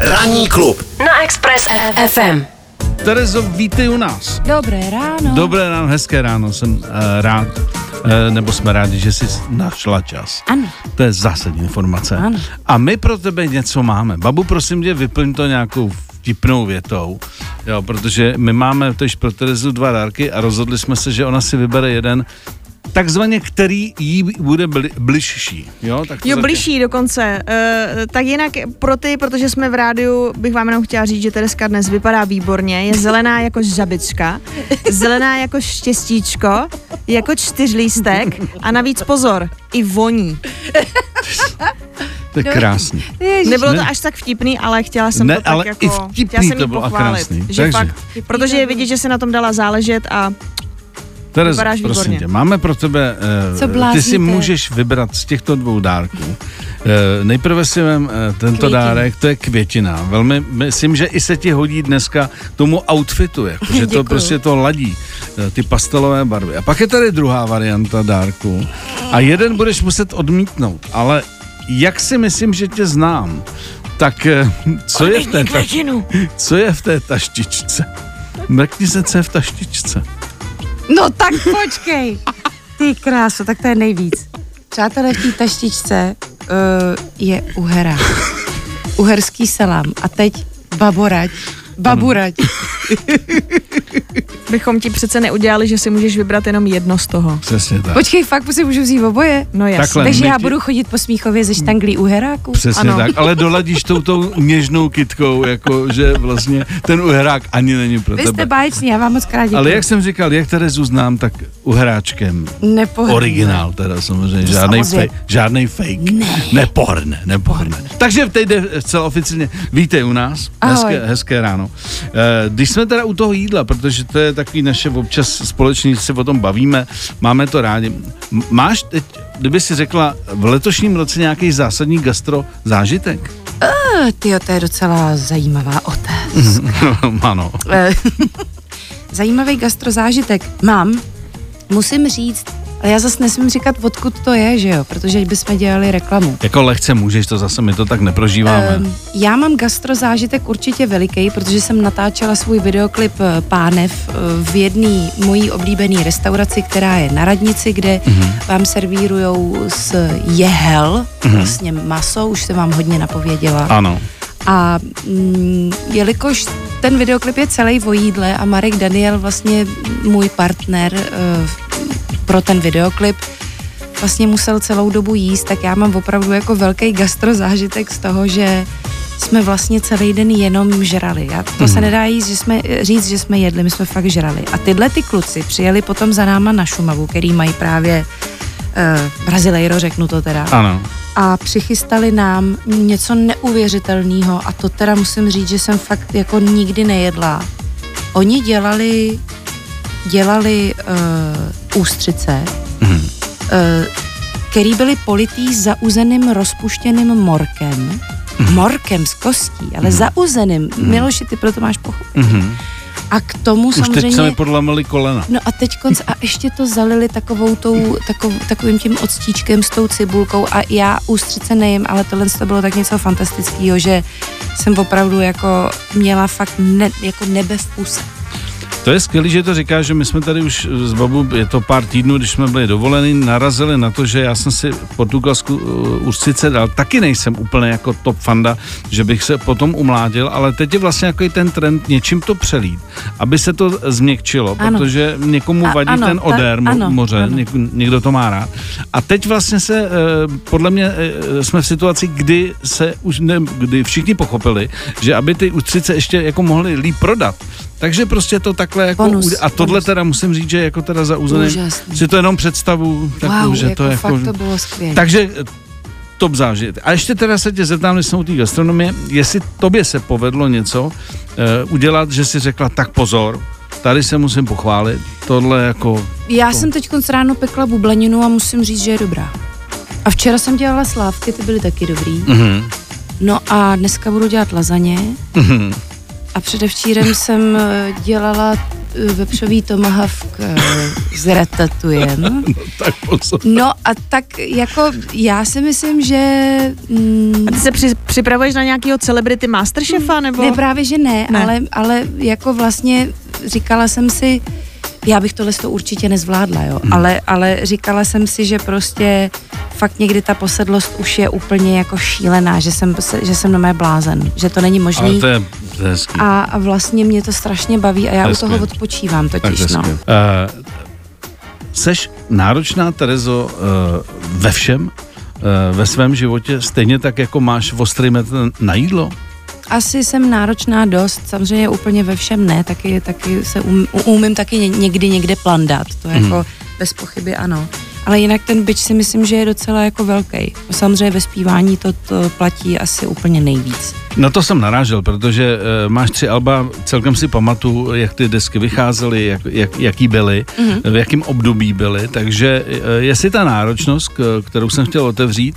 Ranní klub na Express FM. Terezo, vítej u nás. Dobré ráno. Dobré ráno, hezké ráno, jsem uh, rád, uh, nebo jsme rádi, že jsi našla čas. Ano. To je zásadní informace. Ano. A my pro tebe něco máme. Babu, prosím tě, vyplň to nějakou vtipnou větou, jo, protože my máme tož pro Terezu dva dárky a rozhodli jsme se, že ona si vybere jeden, takzvaně který jí bude bli, bližší. Jo, tak Jo, bližší dokonce. Uh, tak jinak pro ty, protože jsme v rádiu, bych vám jenom chtěla říct, že Tereska dnes vypadá výborně. Je zelená jako žabička, zelená jako štěstíčko, jako čtyřlístek a navíc pozor, i voní. To je krásný. Ježiš. Nebylo Ne. to až tak vtipný, ale chtěla jsem Ne, to tak ale jako... i vtipný chtěla jsem to bylo a pochválit, krásný. Že Takže. fakt, protože je vidět, že se na tom dala záležet a Terezo, Vypadáš prosím výborně. tě, máme pro tebe, Co uh, ty blázníte? si můžeš vybrat z těchto dvou dárků. Uh, nejprve si vem uh, tento Květinu. dárek, to je květina. Velmi, myslím, že i se ti hodí dneska tomu outfitu, jako, že to prostě to ladí, ty pastelové barvy. A pak je tady druhá varianta dárku a jeden budeš muset odmítnout, ale jak si myslím, že tě znám, tak co je v té, ta, co je v té taštičce? Mrkni se, co je v taštičce. No tak počkej. Ty kráso, tak to je nejvíc. Přátelé, v té taštičce uh, je uhera. Uherský salám. A teď baborať. Baburať. Bychom ti přece neudělali, že si můžeš vybrat jenom jedno z toho. Přesně tak. Počkej, fakt si můžu vzít oboje? No jasně. Takhle. Takže já ti- budu chodit po Smíchově ze štanglí uheráku? Přesně Ano. tak, ale doladíš tou, tou něžnou kitkou, jako že vlastně ten uhrák ani není pro Vy tebe. jste báječní, já vám moc krát děkuji. Ale jak jsem říkal, jak Terezu znám, tak uhráčkem. Nepohodlné. Originál teda samozřejmě, žádný, fake, žádný fake. Ne. Nepohodne, nepohodne. Takže v teď celá oficiálně vítej u nás, Ahoj. hezké, hezké ráno. Eh, Když jsme teda u toho jídla, protože to je takový naše občas společný, se o tom bavíme, máme to rádi. Máš teď, kdyby si řekla, v letošním roce nějaký zásadní gastro zážitek? Ty, to je docela zajímavá otázka. ano. Eh, Zajímavý gastrozážitek mám, musím říct, ale já zase nesmím říkat, odkud to je, že jo, protože bychom dělali reklamu. Jako lehce můžeš, to zase my to tak neprožíváme. Ehm, já mám gastrozážitek určitě veliký, protože jsem natáčela svůj videoklip eh, Pánev eh, v jedné mojí oblíbené restauraci, která je na Radnici, kde Mhm. vám servírujou z jehel, vlastně maso, už jsem vám hodně napověděla. Ano. A mm, jelikož ten videoklip je celý o jídle a Marek Daniel, vlastně můj partner uh, pro ten videoklip, vlastně musel celou dobu jíst, tak já mám opravdu jako velký gastrozážitek z toho, že jsme vlastně celý den jenom žrali. Já, to se nedá jíst, že jsme, říct, že jsme jedli, my jsme fakt žrali. A tyhle ty kluci přijeli potom za náma na Šumavu, který mají právě uh, Brazilejro, řeknu to teda Ano. a přichystali nám něco neuvěřitelného a to teda musím říct, že jsem fakt jako nikdy nejedla. Oni dělali, dělali uh, ústřice, uh, který byly politý zauzeným rozpuštěným morkem. Morkem z kostí, ale zauzeným. Miloši, ty proto máš pochopit. Mhm. A k tomu Už teď samozřejmě... se mi podlamily kolena. No a teď konc, a ještě to zalili takovou tou, takov, takovým tím odstíčkem s tou cibulkou a já ústřice nejím, ale tohle to bylo tak něco fantastického, že jsem opravdu jako měla fakt ne, jako nebe v puse. To je skvělé, že to říká, že my jsme tady už s babu, je to pár týdnů, když jsme byli dovoleni, narazili na to, že já jsem si portugalsku uh, ústřice dal. Taky nejsem úplně jako top fanda, že bych se potom umládil, ale teď je vlastně jako ten trend něčím to přelít, aby se to změkčilo, Ano. protože někomu A- vadí ano, ten odér mo- ano, moře, ano. Něk, někdo to má rád. A teď vlastně se, eh, podle mě, eh, jsme v situaci, kdy se už ne, kdy všichni pochopili, že aby ty ústřice ještě jako mohli líp prodat, takže prostě to takhle jako Bonus, a tohle bonus. teda musím říct, že jako teda zauzený, Úžasný. si to jenom představu, takovou, wow, že jako to je fakt jako, to bylo skvělé. takže eh, top zážitek. A ještě teda se tě zeptám, když jsme u té gastronomie, jestli tobě se povedlo něco uh, udělat, že si řekla, tak pozor, tady se musím pochválit, tohle jako, Já jsem teď konc ráno pekla bublaninu a musím říct, že je dobrá. A včera jsem dělala slávky, ty byly taky dobrý. mhm, No a dneska budu dělat lazaně mhm. A předevčírem jsem eh, dělala eh, vepřový tomahawk eh, s ratatujem. tak pozor. No a tak jako já si myslím, že... Mm, A ty se při, připravuješ na nějakého celebrity masterchefa, nebo? ne, právě že ne, Ne. ne. Ale, ale jako vlastně říkala jsem si, já bych tohle to určitě nezvládla, jo, hmm. ale, ale říkala jsem si, že prostě fakt někdy ta posedlost už je úplně jako šílená, že jsem, že jsem na mé blázen, že to není možný. Ale to je, to je hezký. A, a vlastně mě to strašně baví a já je u toho odpočívám Tak totiž, to je no. Uh, seš náročná, Terezo, uh, ve všem, uh, ve svém životě, stejně tak, jako máš ostrý metr na jídlo? Asi jsem náročná dost, samozřejmě úplně ve všem ne, taky, taky se um, umím taky ně- někdy někde plandat, to jako Mhm. bez pochyby ano. Ale jinak ten byč si myslím, že je docela jako velký. Samozřejmě ve zpívání to, to platí asi úplně nejvíc. Na to jsem narážel, protože uh, máš tři alba, celkem si pamatuju, jak ty desky vycházely, jak, jak, jaký byly, mm-hmm. v jakém období byly, takže uh, jestli ta náročnost, k, kterou jsem chtěl otevřít,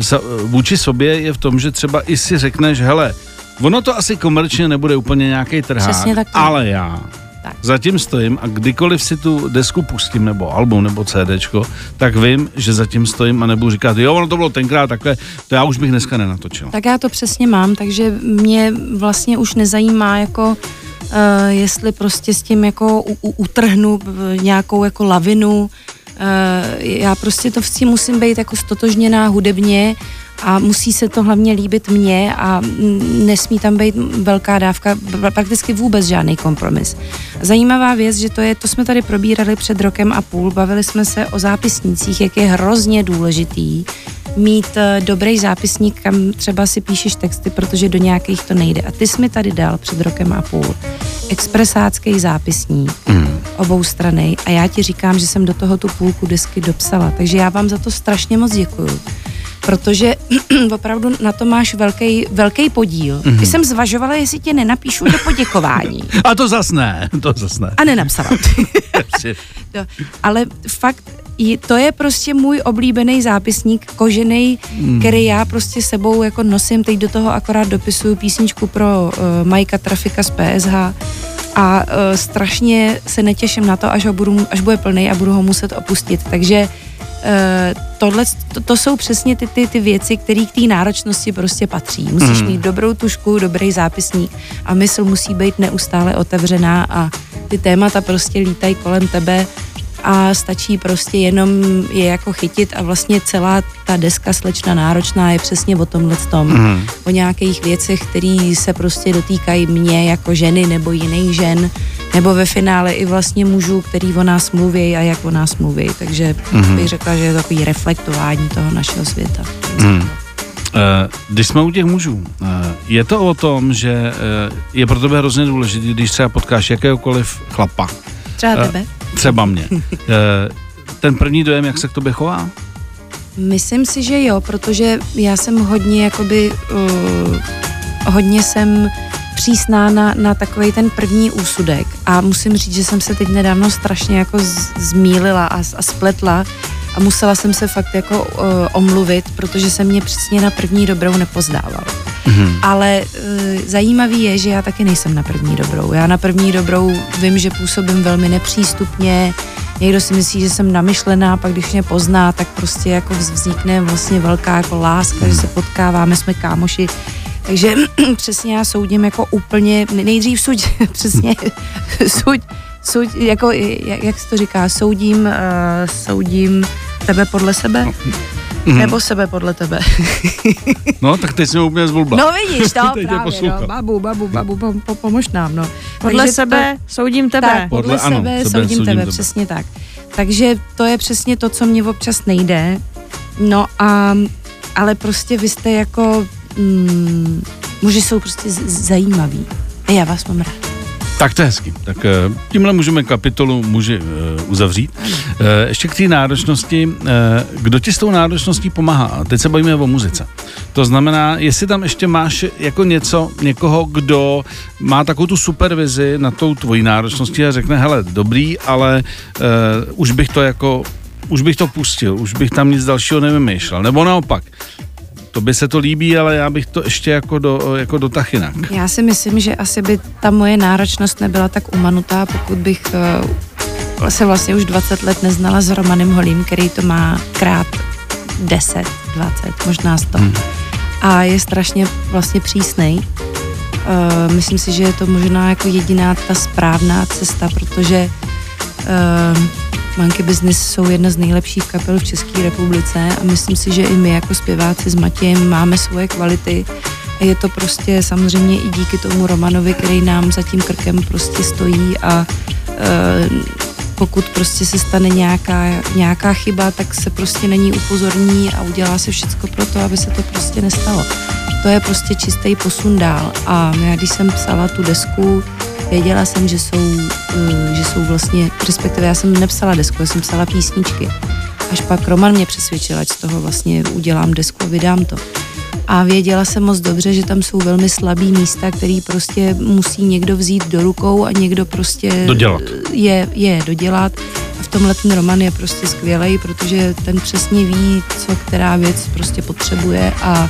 sa, vůči sobě je v tom, že třeba i si řekneš, hele, ono to asi komerčně nebude úplně nějaký trhák, Přesně tak to ale já Tak. zatím stojím a kdykoliv si tu desku pustím, nebo album, nebo CDčko, tak vím, že zatím stojím a nebudu říkat, jo, ono to bylo tenkrát takhle, to já už bych dneska nenatočil. Tak já to přesně mám, takže mě vlastně už nezajímá jako uh, jestli prostě s tím jako u, u, utrhnu v nějakou jako lavinu. Uh, já prostě to v musím být jako stotožněná hudebně a musí se to hlavně líbit mně a nesmí tam být velká dávka, pra- prakticky vůbec žádný kompromis. Zajímavá věc, že to je, to jsme tady probírali před rokem a půl, bavili jsme se o zápisnících, jak je hrozně důležitý mít eh, dobrý zápisník, kam třeba si píšeš texty, protože do nějakých to nejde. A ty jsi mi tady dal před rokem a půl expresácký zápisník, mm. obou strany a já ti říkám, že jsem do toho tu půlku desky dopsala, takže já vám za to strašně moc děkuju. Protože opravdu na to máš velký, velký podíl. Mm-hmm. Jsem zvažovala, jestli tě nenapíšu do poděkování. A to zas ne, to zas ne. A nenapsala. To, ale fakt, to je prostě můj oblíbený zápisník, kožený, hmm. který já prostě sebou jako nosím, teď do toho akorát dopisuju písničku pro uh, Majka Trafika z PSH a uh, strašně se netěším na to, až, ho budu, až bude plný a budu ho muset opustit. Takže tohle, to, to jsou přesně ty, ty, ty věci, které k té náročnosti prostě patří. Musíš mít dobrou tušku, dobrý zápisník a mysl musí být neustále otevřená a ty témata prostě lítají kolem tebe a stačí prostě jenom je jako chytit a vlastně celá ta deska slečna náročná je přesně o tomhle tom. Mm. O nějakých věcech, které se prostě dotýkají mě jako ženy nebo jiných žen, nebo ve finále i vlastně mužů, který o nás mluví a jak o nás mluví. Takže mm. bych řekla, že je to takový reflektování toho našeho světa. Mm. Když jsme u těch mužů, eh, je to o tom, že eh, je pro tebe hrozně důležité, když třeba potkáš jakéhokoliv chlapa, Třeba tebe? třeba mě, ten první dojem, jak se k tobě chová? Myslím si, že jo, protože já jsem hodně jakoby, uh, hodně jsem přísná na, na takový ten první úsudek a musím říct, že jsem se teď nedávno strašně jako z, zmílila a, a spletla a musela jsem se fakt jako uh, omluvit, protože se mě přesně na první dobrou nepozdával. Mm-hmm. Ale uh, zajímavý je, že já taky nejsem na první dobrou. Já na první dobrou vím, že působím velmi nepřístupně, Někdo si myslí, že jsem namyšlená, pak když mě pozná, tak prostě jako vz- vznikne vlastně velká jako láska, že se potkáváme, jsme kámoši. Takže přesně já soudím jako úplně, nejdřív suď, přesně, suď, suď, jako, jak, jak se to říká, soudím, uh, soudím tebe podle sebe, nebo sebe podle tebe. No, tak teď jsme úplně zvolba. No vidíš, to Teď právě, no, babu, babu, babu, pom, pom, pomož nám, no. Podle Takže sebe soudím tebe. Tak, podle, Podle- ano, sebe sebe soudím soudím tebe, tebe. přesně tak. Takže to je přesně to, co mě občas nejde. No a, ale prostě vy jste jako, mm, muži jsou prostě z- zajímaví. A já vás mám rád. Tak to je hezky. Tak eh, tímhle můžeme kapitolu muži eh, uzavřít. Eh, Ještě k té náročnosti. Kdo ti s tou náročností pomáhá? Teď se bavíme o muzice. To znamená, jestli tam ještě máš jako něco, někoho, kdo má takovou tu supervizi na tou tvojí náročností a řekne, hele, dobrý, ale uh, už bych to jako, už bych to pustil, už bych tam nic dalšího nevymýšlel. Nebo naopak, To by se to líbí, ale já bych to ještě jako, do, jako dotah jinak. Já si myslím, že asi by ta moje náročnost nebyla tak umanutá, pokud bych uh, se vlastně už 20 let neznala s Romanem Holím, který to má krát 10, 20, možná 100. Hmm. A je strašně vlastně přísnej. Uh, myslím si, že je to možná jako jediná ta správná cesta, protože uh, Monkey Business jsou jedna z nejlepších kapel v České republice a myslím si, že i my jako zpěváci s Matějem máme svoje kvality a je to prostě samozřejmě i díky tomu Romanovi, který nám za tím krkem prostě stojí a e, pokud prostě se stane nějaká, nějaká chyba, tak se prostě není upozorní a udělá se všechno pro to, aby se to prostě nestalo. To je prostě čistý posun dál a já když jsem psala tu desku, Věděla jsem, že jsou, eh, že jsou vlastně, respektive já jsem nepsala desku, já jsem psala písničky. Až pak Roman mě přesvědčil, ať z toho vlastně udělám desku a vydám to. A věděla jsem moc dobře, že tam jsou velmi slabý místa, který prostě musí někdo vzít do rukou a někdo prostě dodělat. Je, je dodělat. A v tomhle ten Roman je prostě skvělý, protože ten přesně ví, co která věc prostě potřebuje a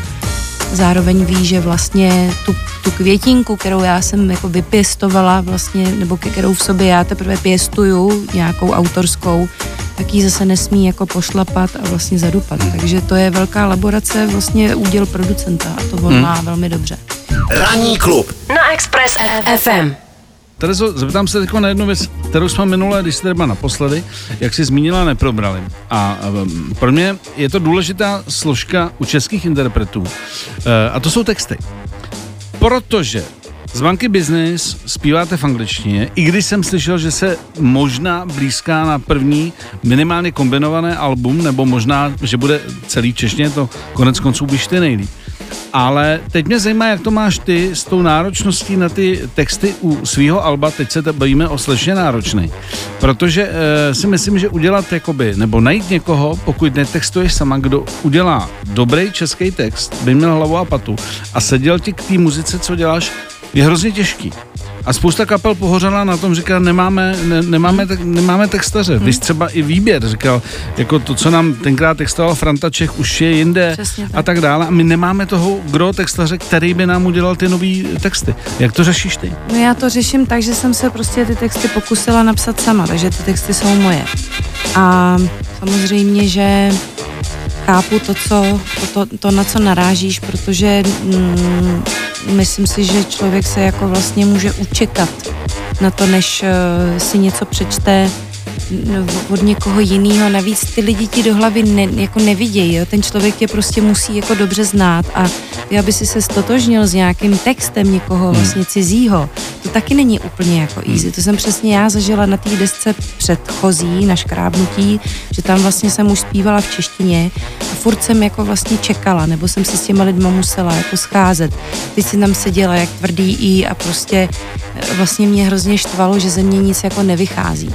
zároveň ví, že vlastně tu, tu květinku, kterou já jsem jako vypěstovala vlastně, nebo kterou v sobě já teprve pěstuju, nějakou autorskou, tak ji zase nesmí jako pošlapat a vlastně zadupat. Takže to je velká laborace, vlastně úděl producenta a to on hmm. má velmi dobře. Ranní klub na Express FM. Terezo, zeptám se teď na jednu věc, kterou jsme minule, když jste třeba naposledy, jak jsi zmínila, neprobrali. A um, pro mě je to důležitá složka u českých interpretů. Uh, a to jsou texty. Protože z banky Business zpíváte v angličtině, i když jsem slyšel, že se možná blízká na první minimálně kombinované album, nebo možná, že bude celý češně, to konec konců byš nejlíp. Ale teď mě zajímá, jak to máš ty s tou náročností na ty texty u svého alba, teď se bavíme o slešně náročný. Protože e, si myslím, že udělat jakoby, nebo najít někoho, pokud netextuješ sama, kdo udělá dobrý český text, by měl hlavu a patu a seděl ti k té muzice, co děláš, je hrozně těžký. A spousta kapel pohořela na tom, říkal, nemáme, ne, nemáme, te, nemáme textaře. Hmm. Vy třeba i výběr, říkal, jako to, co nám tenkrát textoval Franta Čech, už je jinde tak. a tak dále. A my nemáme toho gro textaře, který by nám udělal ty nové texty. Jak to řešíš ty? No já to řeším tak, že jsem se prostě ty texty pokusila napsat sama, takže ty texty jsou moje. A samozřejmě, že chápu to, co, to, to, to na co narážíš, protože mm, myslím si, že člověk se jako vlastně může učekat na to, než uh, si něco přečte od někoho jiného. Navíc ty lidi ti do hlavy ne, jako nevidějí. Jo? Ten člověk tě prostě musí jako dobře znát a aby si se stotožnil s nějakým textem někoho hmm. vlastně cizího, to taky není úplně jako hmm. easy. To jsem přesně já zažila na té desce předchozí, na škrábnutí, že tam vlastně jsem už zpívala v češtině a furt jsem jako vlastně čekala, nebo jsem se s těma lidma musela jako scházet. Ty si tam seděla jak tvrdý i a prostě eh, vlastně mě hrozně štvalo, že ze mě nic jako nevychází.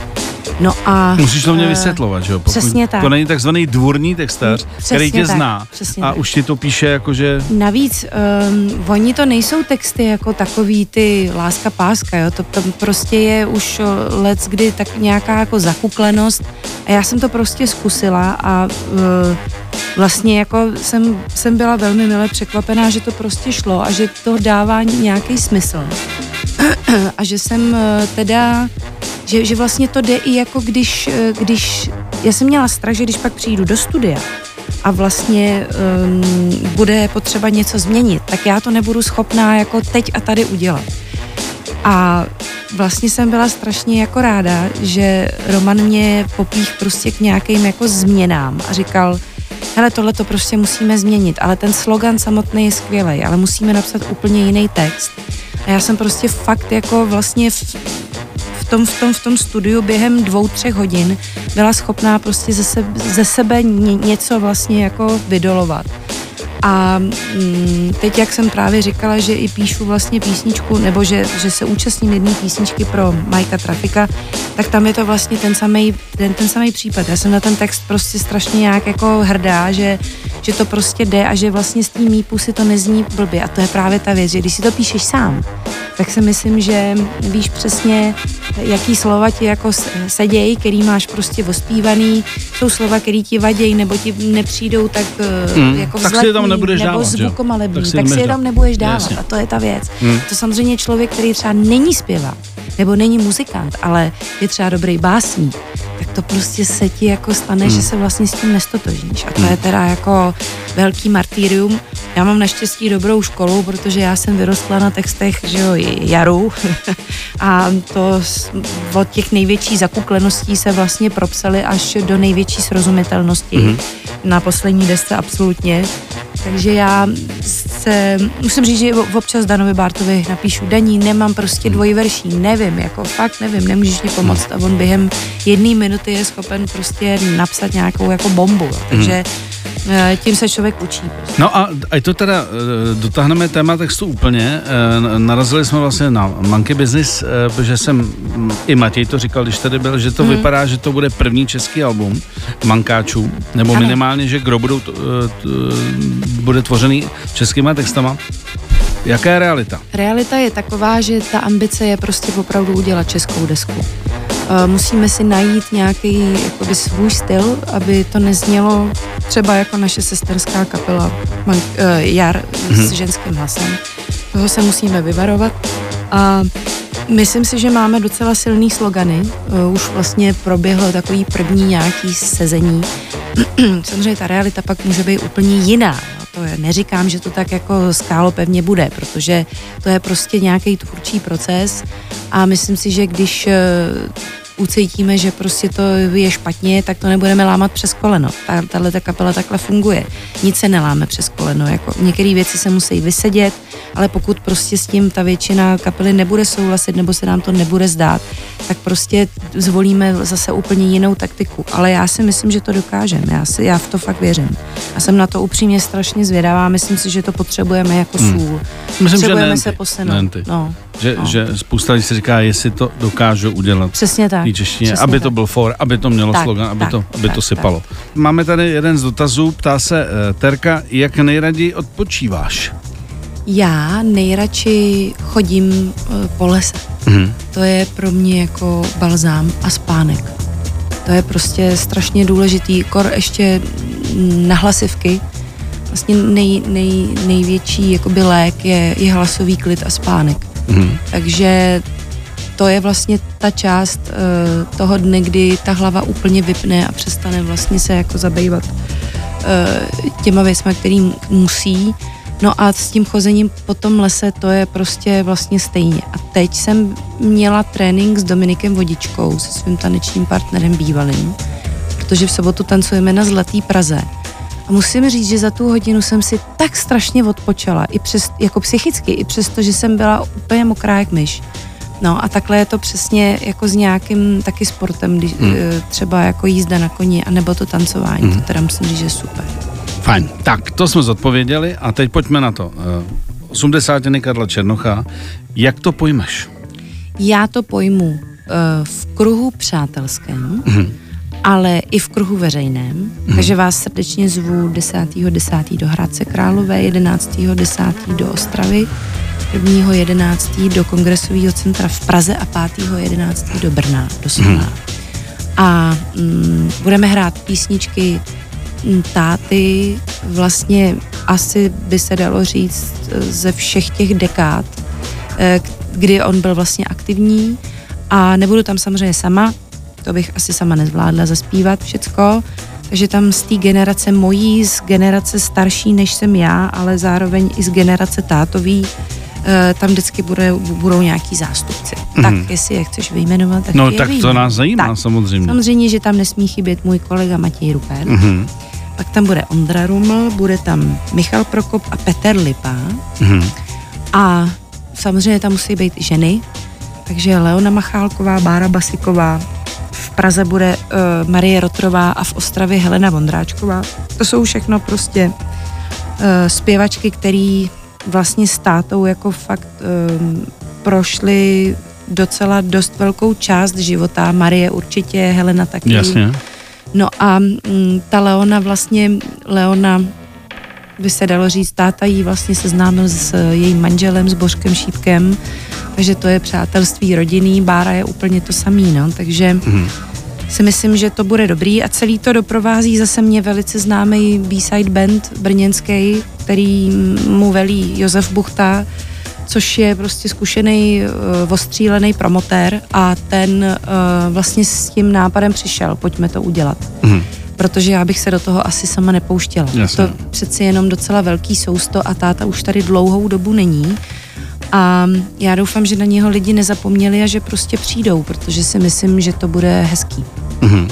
No a... Musíš to mě eh, vysvětlovat, že jo? Přesně tak. To není takzvaný dvorní textař, přesně který tě tak, zná a tak. už ti to píše jakože... Navíc, um, oni to nejsou texty jako takový ty láska páska, jo? To, to prostě je už let, kdy tak nějaká jako zakuklenost a já jsem to prostě zkusila a uh, vlastně jako jsem, jsem byla velmi milé překvapená, že to prostě šlo a že to dává nějaký smysl. a že jsem uh, teda že, že vlastně to jde i jako když, eh, když, já jsem měla strach, že když pak přijdu do studia a vlastně um, bude potřeba něco změnit, tak já to nebudu schopná jako teď a tady udělat. A vlastně jsem byla strašně jako ráda, že Roman mě popích prostě k nějakým jako změnám a říkal, hele, tohle to prostě musíme změnit, ale ten slogan samotný je skvělý, ale musíme napsat úplně jiný text. A já jsem prostě fakt jako vlastně v, tom, v tom, v tom studiu během dvou, třech hodin byla schopná prostě ze sebe, ze sebe něco vlastně jako vydolovat. A mm, teď, jak jsem právě říkala, že i píšu vlastně písničku, nebo že, že se účastním jedné písničky pro Majka Trafika, tak tam je to vlastně ten samý ten, ten samý případ. Já jsem na ten text prostě strašně nějak jako hrdá, že, že to prostě jde a že vlastně s tím mý pusy to nezní blbě. A to je právě ta věc, že když si to píšeš sám, tak si myslím, že víš přesně, jaký slova ti jako sedějí, který máš prostě ospívaný, jsou slova, který ti vadějí nebo ti nepřijdou tak mm, jako Tak si je tam nebudeš nebo dávat, s že jo? bukom malební, Tak si tak si jenom dávat. nebudeš dávat. Jasně. A to je ta věc. Hmm. To samozřejmě člověk, který třeba není zpěvák, nebo není muzikant, ale je třeba dobrý básník, tak to prostě se ti jako stane, Hmm. že se vlastně s tím nestotožníš. A to je teda jako velký martýrium. Já mám naštěstí dobrou školu, protože já jsem vyrostla na textech, že jo, Jaru. A to od těch největších zakukleností se vlastně propsaly až do největší srozumitelnosti. Mhm. Na poslední desce absolutně. Takže já se, musím říct, že občas Danovi Bartovi napíšu Daní, nemám prostě dvojverší, nevím, jako fakt nevím, nemůžeš mi pomoct. A on během jedné minuty je schopen prostě napsat nějakou jako bombu, takže eh, tím se člověk učí. Prostě. No a ať to teda eh, dotáhneme téma textu úplně, eh, narazili jsme vlastně na Monkey Business, eh, protože jsem, mm, i Matěj to říkal, když tady byl, že to Mhm. vypadá, že to bude první český album Mankáčů, nebo Ano. minimálně, že gro budou, eh, bude tvořený českýma textama. Jaká je realita? Realita je taková, že ta ambice je prostě opravdu udělat českou desku. Eh, Musíme si najít nějaký jakoby svůj styl, aby to neznělo třeba jako naše sesterská kapela Man- eh, Jar s ženským hlasem. Toho se musíme vyvarovat. A myslím si, že máme docela silný slogany. Eh, Už vlastně proběhlo takový první nějaký sezení. Samozřejmě ta realita pak může být úplně jiná. To je, neříkám, že to tak jako skálo pevně bude, protože to je prostě nějaký tvůrčí proces a myslím si, že když eh, ucítíme, že prostě to je špatně, tak to nebudeme lámat přes koleno. Ta, tahle ta kapela takhle funguje. Nic se neláme přes koleno. Jako některé věci se musí vysedět, ale pokud prostě s tím ta většina kapely nebude souhlasit nebo se nám to nebude zdát, tak prostě zvolíme zase úplně jinou taktiku. Ale já si myslím, že to dokážeme. Já, si, já v to fakt věřím. A jsem na to upřímně strašně zvědavá. Myslím si, že to potřebujeme jako sůl. Hmm. Myslím, že potřebujeme nejen se ty. posunout. No, Že, no. že spousta lidí si říká, jestli to dokážu udělat. Přesně tak. češtině, přesně aby tak. to byl for, aby to mělo Tak, slogan, aby, tak, to, aby tak, to tak. sypalo. Máme tady jeden z dotazů, ptá se uh, Terka, jak nejraději odpočíváš? Já nejradši chodím eh, po lese. Mhm. To je pro mě jako balzám a spánek. To je prostě strašně důležitý. Kor ještě na hlasivky. Vlastně nej, nej, největší jakoby lék je, je hlasový klid a spánek. Mhm. Takže to je vlastně ta část uh, toho dne, kdy ta hlava úplně vypne a přestane vlastně se jako zabývat uh, těma věcmi, kterým musí. No a s tím chozením po tom lese to je prostě vlastně stejně. A teď jsem měla trénink s Dominikem Vodičkou, se svým tanečním partnerem bývalým, protože v sobotu tancujeme na Zlatý Praze. A musím říct, že za tu hodinu jsem si tak strašně odpočala, i přes, jako psychicky, i přesto, že jsem byla úplně mokrá jak myš. No a takhle je to přesně jako s nějakým taky sportem, když, Hmm. hmm. třeba jako jízda na koni, anebo to tancování, Hmm. hmm. to teda musím říct, že je super. Fajn. Tak, to jsme zodpověděli a teď pojďme na to. Uh, 80. Karla Černocha, jak to pojmeš? Já to pojmu uh, v kruhu přátelském, Mhm. Ale i v kruhu veřejném. Takže vás srdečně zvu 10. 10. do Hradce Králové, 11. 10. do Ostravy, 1. 11. do Kongresového centra v Praze a 5. 11. do Brna, do Solná. A mm, budeme hrát písničky mm, táty, vlastně asi by se dalo říct eh, ze všech těch dekád, k- kdy on byl vlastně aktivní a nebudu tam samozřejmě sama, to bych asi sama nezvládla zaspívat všecko, takže tam z té generace mojí, z generace starší než jsem já, ale zároveň i z generace tátový, eh, tam vždycky bude, budou nějaký zástupci. Mhm. Tak, jestli je chceš vyjmenovat, tak No tak to vyjmenuji. nás zajímá Tak, samozřejmě. Samozřejmě, že tam nesmí chybět můj kolega Matěj Rupert. Mhm. Pak tam bude Ondra Ruml, bude tam Michal Prokop a Petr Lipa. Mhm. A samozřejmě tam musí být ženy, takže Leona Machálková, Bára Basiková, Praze bude uh, Marie Rotrová a v Ostravě Helena Vondráčková. To jsou všechno prostě uh, zpěvačky, který vlastně s tátou jako fakt um, prošly docela dost velkou část života. Marie určitě, Helena taky. Jasně. No a mm, ta Leona vlastně, Leona by se dalo říct, táta jí vlastně seznámil s jejím manželem, s Božkem Šípkem, takže to je přátelství rodinný, Bára je úplně to samý, no, takže Mhm. si myslím, že to bude dobrý a celý to doprovází zase mě velice známý B-side band brněnský, který mu velí Josef Buchta, což je prostě zkušený, uh, ostřílený promotér a ten uh, vlastně s tím nápadem přišel, pojďme to udělat. Mm. Protože já bych se do toho asi sama nepouštěla. Jasně. To přeci jenom docela velký sousto a táta už tady dlouhou dobu není. A já doufám, že na něho lidi nezapomněli a že prostě přijdou, protože si myslím, že to bude hezký. Mm-hmm.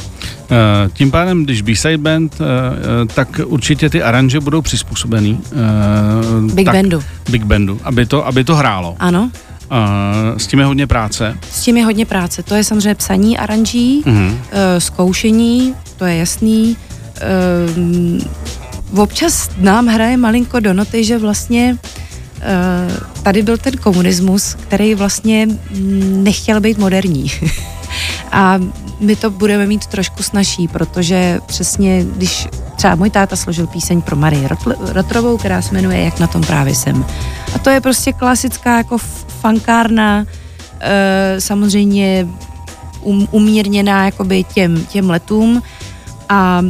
Tím pádem, když B-side band, eh, eh, tak určitě ty aranže budou přizpůsobený. Big tak, bandu. Big bandu, aby to, aby to hrálo. Ano. S tím je hodně práce. S tím je hodně práce. To je samozřejmě psaní aranží, mm-hmm. zkoušení, to je jasný. Občas nám hraje malinko do noty, že vlastně tady byl ten komunismus, který vlastně nechtěl být moderní. A my to budeme mít trošku snažší, protože přesně, když třeba můj táta složil píseň pro Marii Rotrovou, která se jmenuje Jak na tom právě jsem. A to je prostě klasická jako fankárna, e, samozřejmě um, umírněná jakoby těm, těm letům a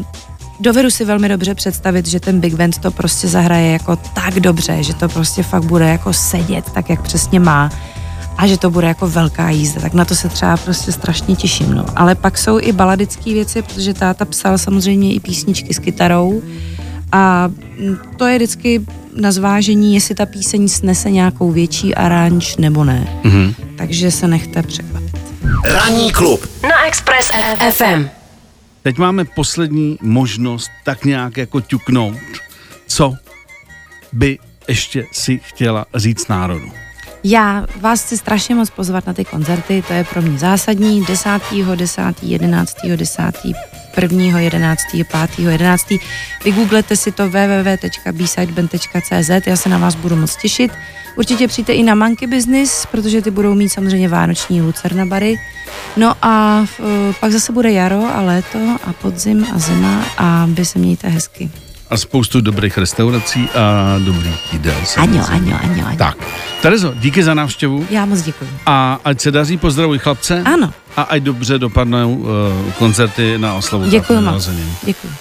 dovedu si velmi dobře představit, že ten Big Band to prostě zahraje jako tak dobře, že to prostě fakt bude jako sedět tak, jak přesně má a že to bude jako velká jízda, tak na to se třeba prostě strašně těším. No. Ale pak jsou i baladické věci, protože táta psal samozřejmě i písničky s kytarou a to je vždycky na zvážení, jestli ta píseň snese nějakou větší aranž nebo ne. Mm-hmm. Takže se nechte překvapit. Ranní klub na Express FM. Teď máme poslední možnost tak nějak jako ťuknout, co by ještě si chtěla říct národu. Já vás chci strašně moc pozvat na ty koncerty, to je pro mě zásadní. 10. 10. 11. 10. 1. 11. 5. 11. Vygooglete si to www.bsideband.cz, já se na vás budu moc těšit. Určitě přijďte i na Monkey Business, protože ty budou mít samozřejmě vánoční lucerna bary. No a uh, pak zase bude jaro a léto a podzim a zima a vy se mějte hezky a spoustu dobrých restaurací a dobrých jídel. Aňo, aňo, aňo, aňo. Tak, Terezo, díky za návštěvu. Já moc děkuji. A ať se daří, pozdravuj chlapce. Ano. A ať dobře dopadnou uh, koncerty na oslavu. Děkuji moc. Děkuji.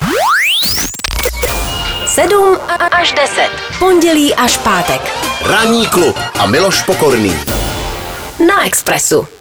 7 až 10. Pondělí až pátek. Ranní klub a Miloš Pokorný. Na Expressu.